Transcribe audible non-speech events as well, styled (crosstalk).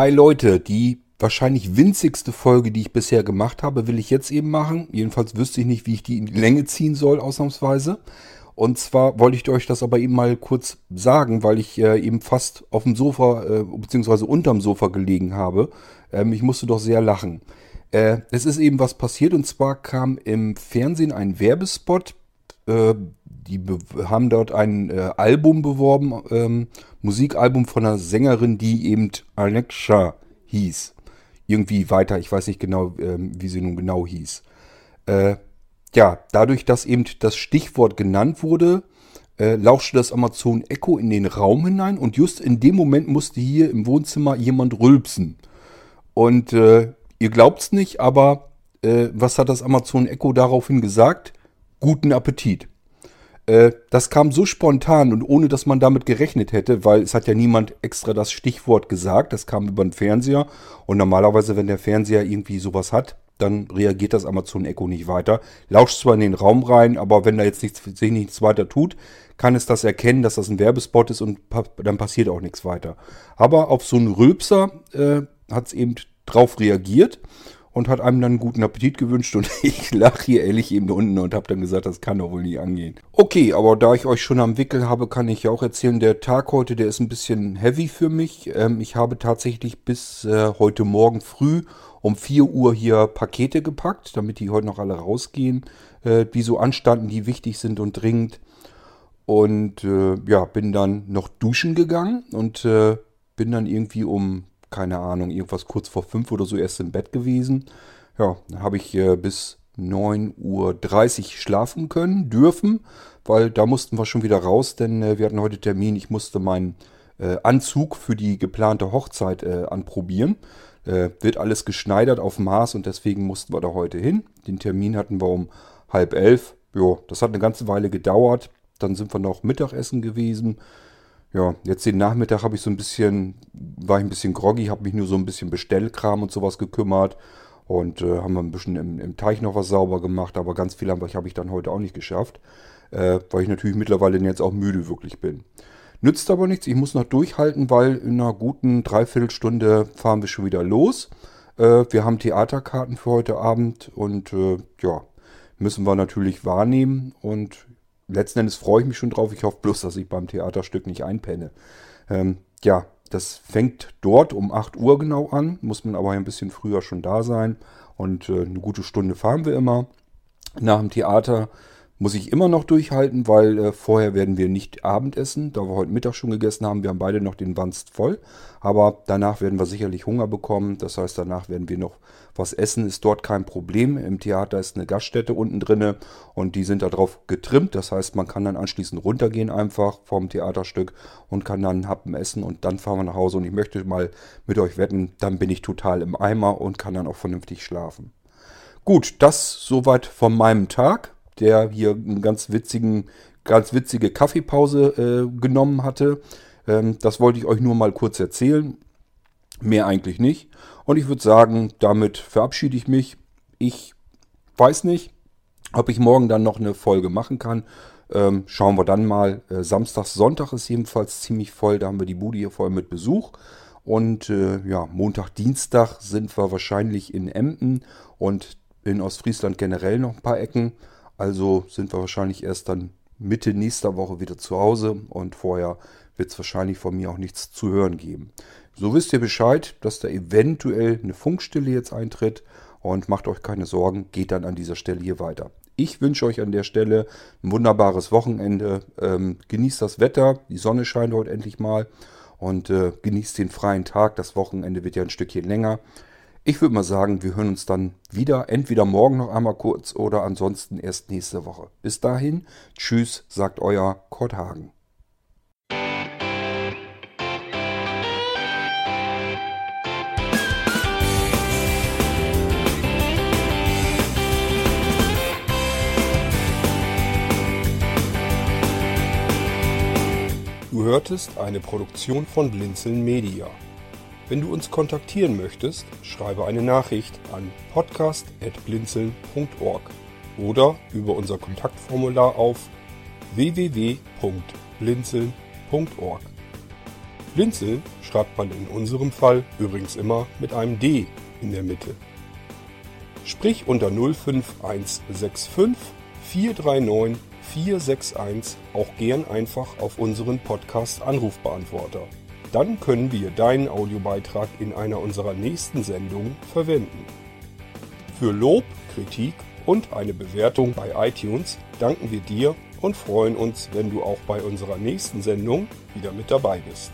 Hi Leute, die wahrscheinlich winzigste Folge, die ich bisher gemacht habe, will ich jetzt eben machen. Jedenfalls wüsste ich nicht, wie ich die in die Länge ziehen soll, ausnahmsweise. Und zwar wollte ich euch das aber eben mal kurz sagen, weil ich äh, eben fast auf dem Sofa äh, bzw. unterm Sofa gelegen habe. Ähm, ich musste doch sehr lachen. Äh, es ist eben was passiert und zwar kam im Fernsehen ein Werbespot. Äh, die haben dort ein äh, Album beworben, ähm, Musikalbum von einer Sängerin, die eben Alexa hieß. Irgendwie weiter, ich weiß nicht genau, ähm, wie sie nun genau hieß. Äh, ja, dadurch, dass eben das Stichwort genannt wurde, lauschte das Amazon Echo in den Raum hinein und just in dem Moment musste hier im Wohnzimmer jemand rülpsen. Und äh, ihr glaubt's nicht, aber äh, was hat das Amazon Echo daraufhin gesagt? Guten Appetit. Äh, das kam so spontan und ohne dass man damit gerechnet hätte, weil es hat ja niemand extra das Stichwort gesagt. Das kam über den Fernseher. Und normalerweise, wenn der Fernseher irgendwie sowas hat, dann reagiert das Amazon Echo nicht weiter. Lauscht zwar in den Raum rein, aber wenn da jetzt nichts, sich nichts weiter tut, kann es das erkennen, dass das ein Werbespot ist und dann passiert auch nichts weiter. Aber auf so einen Rülpser äh, hat es eben drauf reagiert und hat einem dann guten Appetit gewünscht und (laughs) ich lache hier ehrlich eben unten und habe dann gesagt, das kann doch wohl nicht angehen. Okay, aber da ich euch schon am Wickel habe, kann ich ja auch erzählen, der Tag heute, der ist ein bisschen heavy für mich. Ähm, ich habe tatsächlich bis äh, heute Morgen früh um 4 Uhr hier Pakete gepackt, damit die heute noch alle rausgehen, äh, die so anstanden, die wichtig sind und dringend. Und äh, ja, bin dann noch duschen gegangen und äh, bin dann irgendwie um keine Ahnung, irgendwas kurz vor fünf oder so erst im Bett gewesen. Ja, dann habe ich äh, bis 9.30 Uhr schlafen können, dürfen, weil da mussten wir schon wieder raus, denn äh, wir hatten heute Termin. Ich musste meinen äh, Anzug für die geplante Hochzeit äh, anprobieren. Äh, wird alles geschneidert auf Maß und deswegen mussten wir da heute hin. Den Termin hatten wir um halb elf. Ja, das hat eine ganze Weile gedauert. Dann sind wir noch Mittagessen gewesen. Ja, jetzt den Nachmittag habe ich so ein bisschen, war ich ein bisschen groggy, habe mich nur so ein bisschen Bestellkram und sowas gekümmert und äh, haben ein bisschen im, im, Teich noch was sauber gemacht, aber ganz viel habe ich dann heute auch nicht geschafft, äh, weil ich natürlich mittlerweile jetzt auch müde wirklich bin. Nützt aber nichts, ich muss noch durchhalten, weil in einer guten Dreiviertelstunde fahren wir schon wieder los. Äh, wir haben Theaterkarten für heute Abend und äh, ja, müssen wir natürlich wahrnehmen und letzten Endes freue ich mich schon drauf. Ich hoffe bloß, dass ich beim Theaterstück nicht einpenne. Ähm, ja, das fängt dort um 8 Uhr genau an, muss man aber ein bisschen früher schon da sein. Und äh, eine gute Stunde fahren wir immer. Nach dem Theater muss ich immer noch durchhalten, weil äh, vorher werden wir nicht Abendessen, da wir heute Mittag schon gegessen haben. Wir haben beide noch den Wanst voll. Aber danach werden wir sicherlich Hunger bekommen. Das heißt, danach werden wir noch was essen. Ist dort kein Problem. Im Theater ist eine Gaststätte unten drinne und die sind darauf getrimmt. Das heißt, man kann dann anschließend runtergehen einfach vom Theaterstück und kann dann Happen essen und dann fahren wir nach Hause. Und ich möchte mal mit euch wetten, dann bin ich total im Eimer und kann dann auch vernünftig schlafen. Gut, das soweit von meinem Tag der hier eine ganz witzigen, ganz witzige Kaffeepause äh, genommen hatte. Ähm, das wollte ich euch nur mal kurz erzählen. Mehr eigentlich nicht. Und ich würde sagen, damit verabschiede ich mich. Ich weiß nicht, ob ich morgen dann noch eine Folge machen kann. Ähm, schauen wir dann mal. Äh, Samstag, Sonntag ist jedenfalls ziemlich voll. Da haben wir die Bude hier voll mit Besuch. Und äh, ja, Montag, Dienstag sind wir wahrscheinlich in Emden und in Ostfriesland generell noch ein paar Ecken. Also sind wir wahrscheinlich erst dann Mitte nächster Woche wieder zu Hause und vorher wird es wahrscheinlich von mir auch nichts zu hören geben. So wisst ihr Bescheid, dass da eventuell eine Funkstille jetzt eintritt und macht euch keine Sorgen, geht dann an dieser Stelle hier weiter. Ich wünsche euch an der Stelle ein wunderbares Wochenende. Ähm, genießt das Wetter, die Sonne scheint heute endlich mal und äh, genießt den freien Tag. Das Wochenende wird ja ein Stückchen länger. Ich würde mal sagen, wir hören uns dann wieder, entweder morgen noch einmal kurz oder ansonsten erst nächste Woche. Bis dahin, tschüss, sagt euer Kurt Hagen. Du hörtest eine Produktion von Blinzeln Media. Wenn du uns kontaktieren möchtest, schreibe eine Nachricht an podcast.blinzeln.org oder über unser Kontaktformular auf www.blinzeln.org. Blinzeln schreibt man in unserem Fall übrigens immer mit einem D in der Mitte. Sprich unter 05165 439 461 auch gern einfach auf unseren Podcast Anrufbeantworter. Dann können wir deinen Audiobeitrag in einer unserer nächsten Sendungen verwenden. Für Lob, Kritik und eine Bewertung bei iTunes danken wir dir und freuen uns, wenn du auch bei unserer nächsten Sendung wieder mit dabei bist.